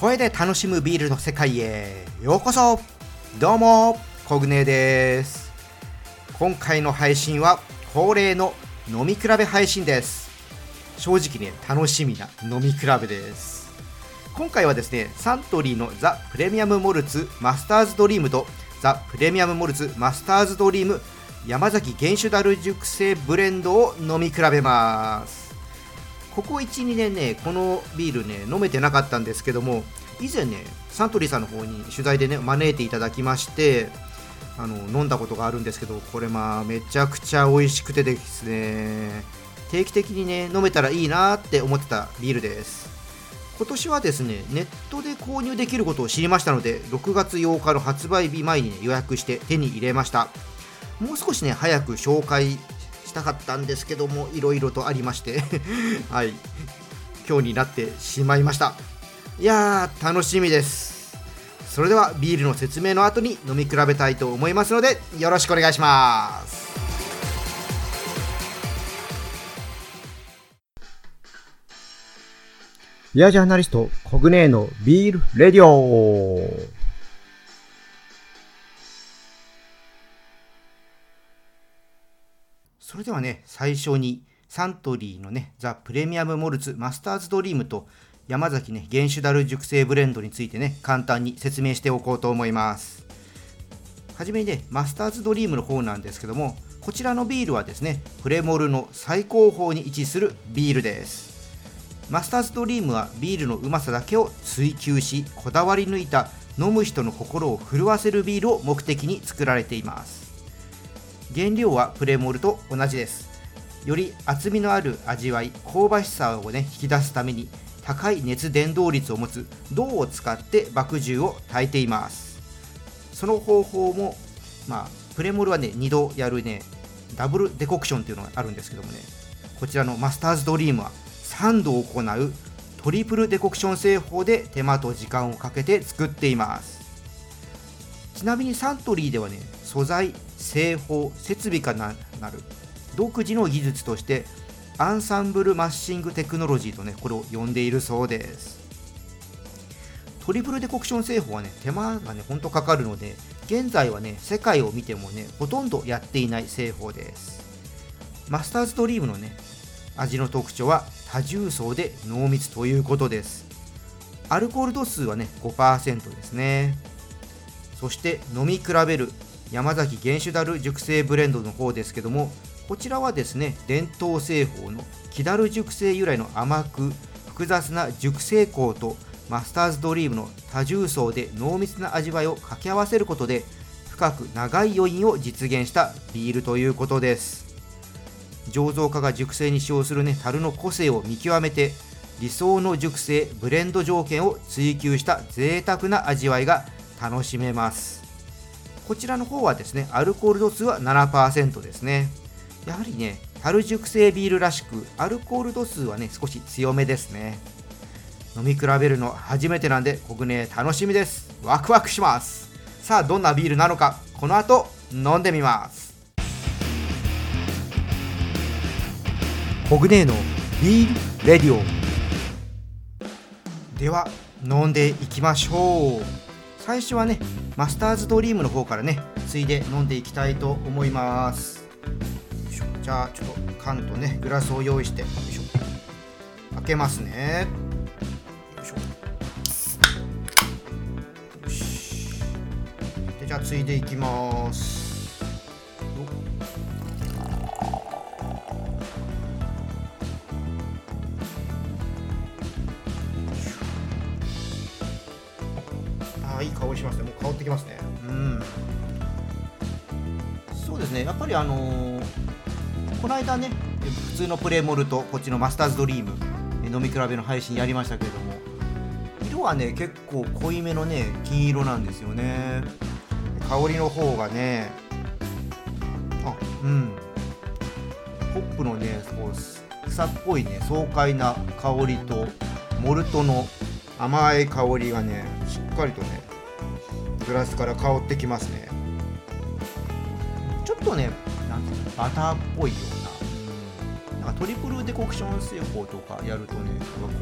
声で楽しむビールの世界へようこそ。どうもコグネです。今回の配信は恒例の飲み比べ配信です。正直ね楽しみな飲み比べです。今回はですねサントリーのザ・プレミアム・モルツマスターズドリームとザ・プレミアム・モルツマスターズドリーム山崎原酒ダル熟成ブレンドを飲み比べます。ここ12年ねこのビールね飲めてなかったんですけども以前ねサントリーさんの方に取材でね招いていただきましてあの飲んだことがあるんですけどこれまあめちゃくちゃ美味しくてですね定期的にね飲めたらいいなって思ってたビールです。今年はですねネットで購入できることを知りましたので6月8日の発売日前に、ね、予約して手に入れました。もう少しね早く紹介したかったんですけどもいろいろとありまして はい。今日になってしまいました。いやー楽しみです。それではビールの説明の後に飲み比べたいと思いますのでよろしくお願いします。ビアジャーナリストコグネーのビールレディオ。それではね、最初にサントリーのね、ザ・プレミアム・モルツ・マスターズ・ドリームと山崎ね、原酒樽熟成ブレンドについてね、簡単に説明しておこうと思います。はじめにね、マスターズ・ドリームの方なんですけども、こちらのビールはですね、プレモルの最高峰に位置するビールです。マスターズドリームはビールのうまさだけを追求し、こだわり抜いた飲む人の心を震わせるビールを目的に作られています。原料はプレモルと同じです。より厚みのある味わい香ばしさをね引き出すために高い熱伝導率を持つ銅を使って麦汁を炊いています。その方法もまあプレモルはね2度やるねダブルデコクションっていうのがあるんですけどもね。こちらのマスターズドリームは3度行うトリプルデコクション製法で手間と時間をかけて作っています。ちなみにサントリーではね素材製法設備かななる。独自の技術としてアンサンブルマッシングテクノロジーとねこれを呼んでいるそうです。トリプルデコクション製法はね手間がねほんとかかるので現在はね世界を見てもねほとんどやっていない製法です。マスターズドリームのね味の特徴は多重層で濃密ということです。アルコール度数はね5%ですね。そして飲み比べる山崎原酒ダル熟成ブレンドの方ですけどもこちらはですね伝統製法の木ダル熟成由来の甘く複雑な熟成香とマスターズドリームの多重層で濃密な味わいを掛け合わせることで深く長い余韻を実現したビールということです。醸造家が熟成に使用するね樽の個性を見極めて理想の熟成ブレンド条件を追求した贅沢な味わいが楽しめます。こちらの方はですね、アルコール度数は7%ですね。やはりね、樽熟成ビールらしく、アルコール度数はね、少し強めですね。飲み比べるの初めてなんで、僕ね、楽しみです。ワクワクします。さあ、どんなビールなのか、この後、飲んでみます。コグネのビールレディオでは飲んでいきましょう最初はねマスターズドリームの方からねついで飲んでいきたいと思います。じゃあちょっと缶とねグラスを用意してよいしょ。開けますね。よいしょ。よし。でじゃあついでいきます。香りしますね。もう香ってきますね。うん。そうですね。やっぱりあのー、この間ね普通のプレモルとこっちのマスターズドリーム飲み比べの配信やりましたけれども色はね結構濃いめのね金色なんですよね。香りの方がねあうん。ホップのねこう草っぽいね爽快な香りとモルトの甘い香りがねしっかりとねグラスから香ってきますね。ちょっとねなんバターっぽいような、なん、かトリプルデコクション製法とかやるとね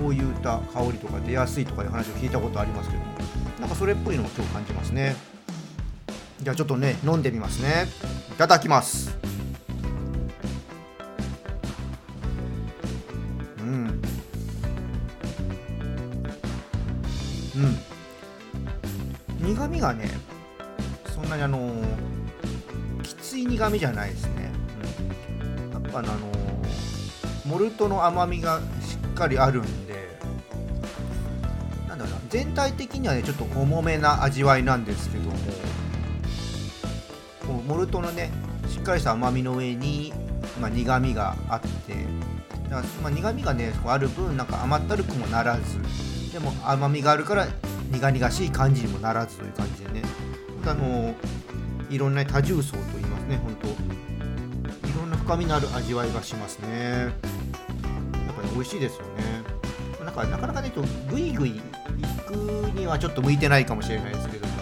こういった香りとか出やすいとかいう話を聞いたことありますけども。なんかそれっぽいのを今日感じますね。じゃあちょっとね飲んでみますね。いただきます。うん苦味がねそんなにあのきつい苦味じゃないですね、うん、やっぱあのモルトの甘みがしっかりあるんでなんだろうな全体的にはねちょっと重めな味わいなんですけどもこうモルトのねしっかりした甘みの上に、まあ、苦味があってだからまあ、苦味がねある分なんか甘ったるくもならずでも甘みがあるから苦々しい感じにもならずという感じでね。あのいろんな多重層といいますね本当。いろんな深みのある味わいがしますね。やっぱり美味しいですよね。なんかなかなかねちょっとグイグイいくにはちょっと向いてないかもしれないですけどもこ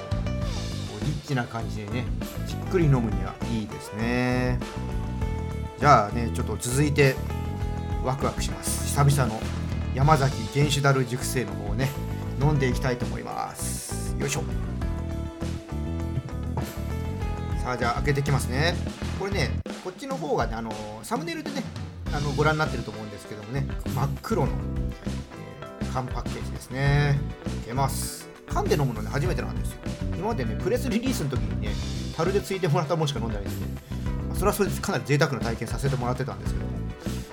うリッチな感じでねじっくり飲むにはいいですね。じゃあねちょっと続いてワクワクします。久々の山崎原酒ダル熟成の方をね飲んでいきたいと思います。よいしょ。さあじゃあ開けていきますね。これねこっちの方がねあのサムネイルでねあのご覧になってると思うんですけどもね真っ黒の、えー缶パッケージですね。開けます。缶で飲むのね初めてなんですよ。今までねプレスリリースの時にね樽でついてもらったものしか飲んでないんで、ね、まあそれはそれでかなり贅沢な体験させてもらってたんですけども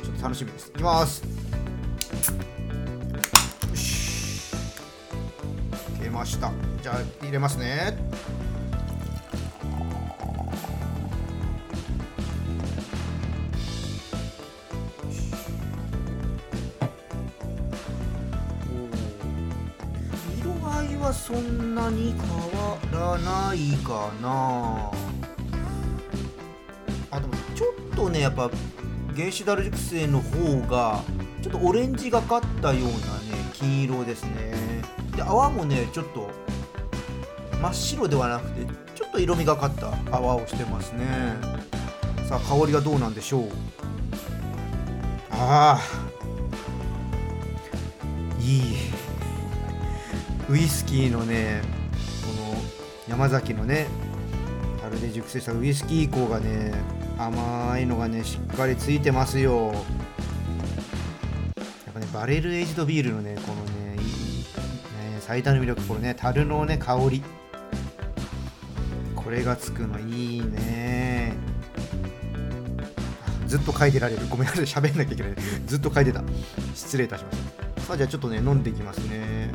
ちょっと楽しみです。いきます。ました。じゃあ入れますね。色合いはそんなに変わらないかな。あでもちょっとねやっぱ原子ダル熟成の方がちょっとオレンジがかったようなね金色ですね。で泡もねちょっと真っ白ではなくてちょっと色味がかった泡をしてますね。さあ香りがどうなんでしょう？ああ。いい。ウイスキーのねこの山崎のね樽で熟成したウイスキー香がね甘いのがねしっかりついてますよ。ぱねバレルエイジドビールのねこのねいいね最大の魅力これね樽のね香り。これがつくのいいね。ずっと嗅いでられる。ごめんなさい喋んなきゃいけない。ずっと嗅いでた。失礼いたしました。さあじゃあちょっとね飲んでいきますね。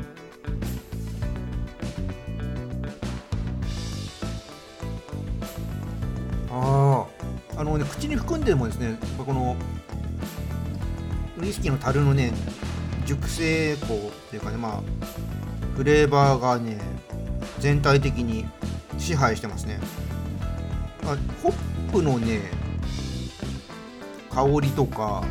あああのね口に含んでもですねこのウイスキーの樽のね熟成香っていうかねまあフレーバーがね全体的に支配してますね。あホップのね香りとか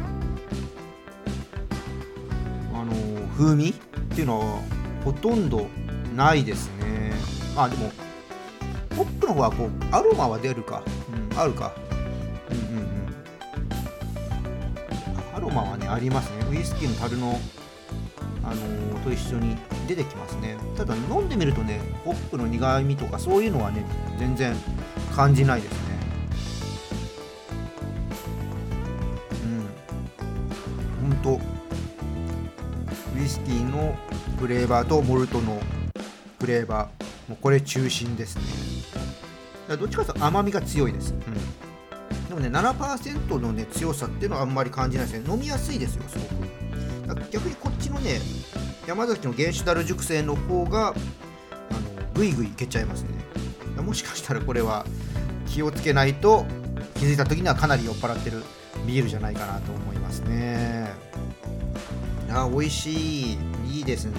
あの風味っていうのはほとんどないですね。あでもホップの方はこうアロマは出るか、うん、あるか。うんうん。ロマはねありますね。ウイスキーの樽のあのーと一緒に出てきますね。ただ飲んでみるとねホップの苦みとかそういうのはね全然感じないですね。うん。ほんとウイスキーのフレーバーとモルトのフレーバーもうこれ中心ですね。どっちかというと甘みが強いです、うん、もね7%のね強さっていうのはあんまり感じないですね。飲みやすいですよすごく。逆にこっちのね山崎の原酒ダル熟成の方があのグイグイいけちゃいますね。もしかしたらこれは気をつけないと気づいた時にはかなり酔っ払ってるビールじゃないかなと思いますね。あ美味しい。いいですね。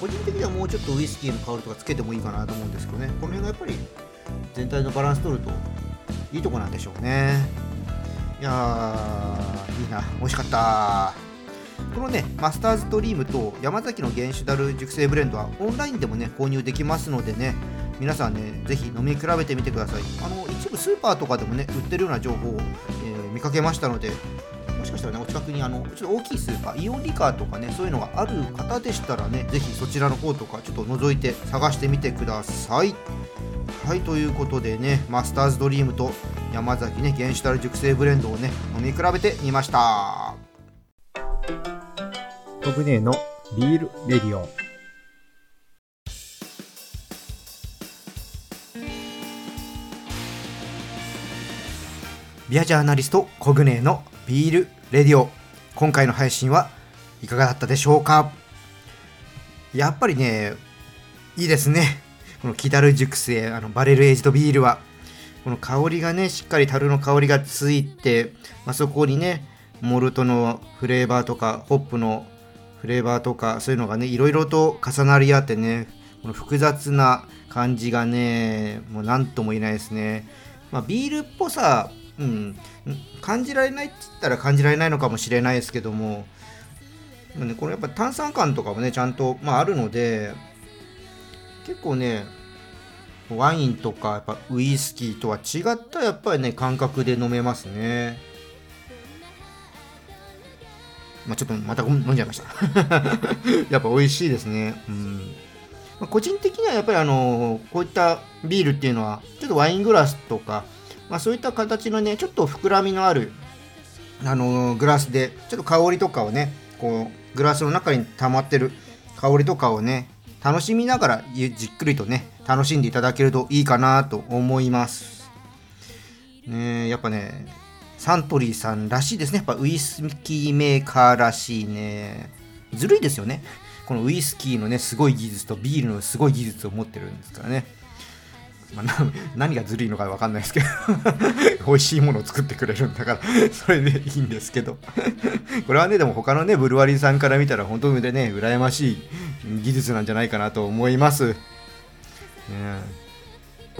個人的にはもうちょっとウイスキーの香りとかつけてもいいかなと思うんですけどね。この辺がやっぱり全体のバランス取るといいとこなんでしょうね。いやーいいな美味しかった。このねマスターズドリームと山崎の原酒ダル熟成ブレンドはオンラインでもね購入できますのでね皆さんねぜひ飲み比べてみてください。あの一部スーパーとかでもね売ってるような情報を、えー見かけましたのでもしかしたらねお近くにあのちょっと大きいスーパーイオンリカーとかねそういうのがある方でしたらねぜひそちらの方とかちょっと覗いて探してみてください。はいということでねマスターズドリームと山崎ね原酒樽熟成ブレンドをね飲み比べてみました。コグネのビールレディオ。ビアジャーナリストコグネのビールレディオ。今回の配信はいかがだったでしょうか？やっぱりねいいですねこのキダル熟成あのバレルエイジドビールはこの香りがねしっかり樽の香りがついて、まあ、そこにねモルトのフレーバーとかホップのフレーバーとかそういうのがねいろいろと重なり合ってねこの複雑な感じがねもう何とも言えないですね、まあ、ビールっぽさうん、感じられないって言ったら感じられないのかもしれないですけども、ね、これやっぱ炭酸感とかもねちゃんと、まあ、あるので結構ねワインとかやっぱウイスキーとは違ったやっぱりね感覚で飲めますね。まあちょっとまた飲んじゃいました。やっぱ美味しいですね。うん。ま、個人的にはやっぱりあのこういったビールっていうのはちょっとワイングラスとかまあ、そういった形のねちょっと膨らみのあるあの、グラスでちょっと香りとかをねこうグラスの中に溜まってる香りとかをね楽しみながらじっくりとね楽しんでいただけるといいかなと思います。ねやっぱねサントリーさんらしいですね。やっぱウイスキーメーカーらしいね。ずるいですよね。このウイスキーのねすごい技術とビールのすごい技術を持ってるんですからね。まあ、何がずるいのか分かんないですけど 美味しいものを作ってくれるんだからそれでいいんですけど。これはねでも他のねブルワリーさんから見たら本当でね羨ましい技術なんじゃないかなと思います、ね、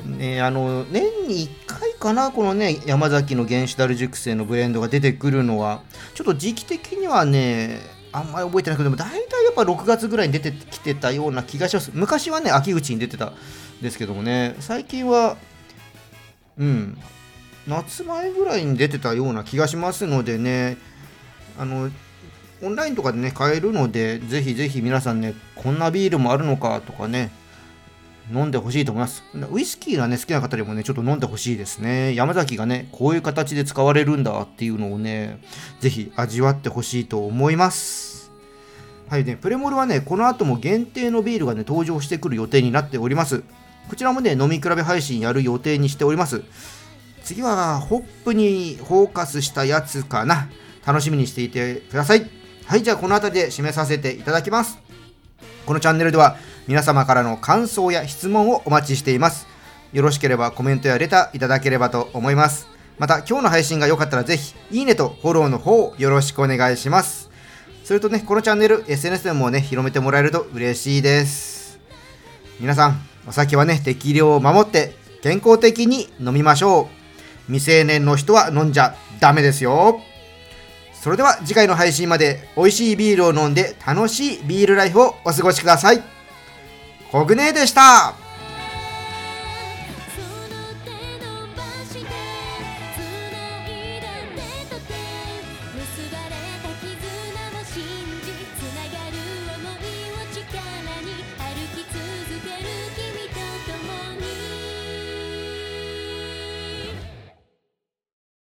ねあの年に1回かなこのね山崎の原子ダル熟成のブレンドが出てくるのはちょっと時期的にはねあんまり覚えてないけども大体やっぱ6月ぐらいに出てきてたような気がします。昔はね秋口に出てたんですけどもね。最近はうん。夏前ぐらいに出てたような気がしますのでね。あのオンラインとかでね買えるのでぜひぜひ皆さんねこんなビールもあるのかとかね。飲んでほしいと思いますウイスキーがね好きな方でもねちょっと飲んでほしいですね山崎がねこういう形で使われるんだっていうのをねぜひ味わってほしいと思いますはいねプレモルはねこの後も限定のビールがね登場してくる予定になっておりますこちらもね、飲み比べ配信やる予定にしております。次は、ホップにフォーカスしたやつかな。楽しみにしていてください。はい、じゃあこの辺りで締めさせていただきます。このチャンネルでは皆様からの感想や質問をお待ちしています。よろしければコメントやレターいただければと思います。また今日の配信が良かったらぜひいいねとフォローの方よろしくお願いします。それとね、このチャンネル SNS でもね、広めてもらえると嬉しいです。皆さん、お酒はね、適量を守って健康的に飲みましょう。未成年の人は飲んじゃダメですよ。それでは次回の配信まで美味しいビールを飲んで楽しいビールライフをお過ごしください。コグネでした。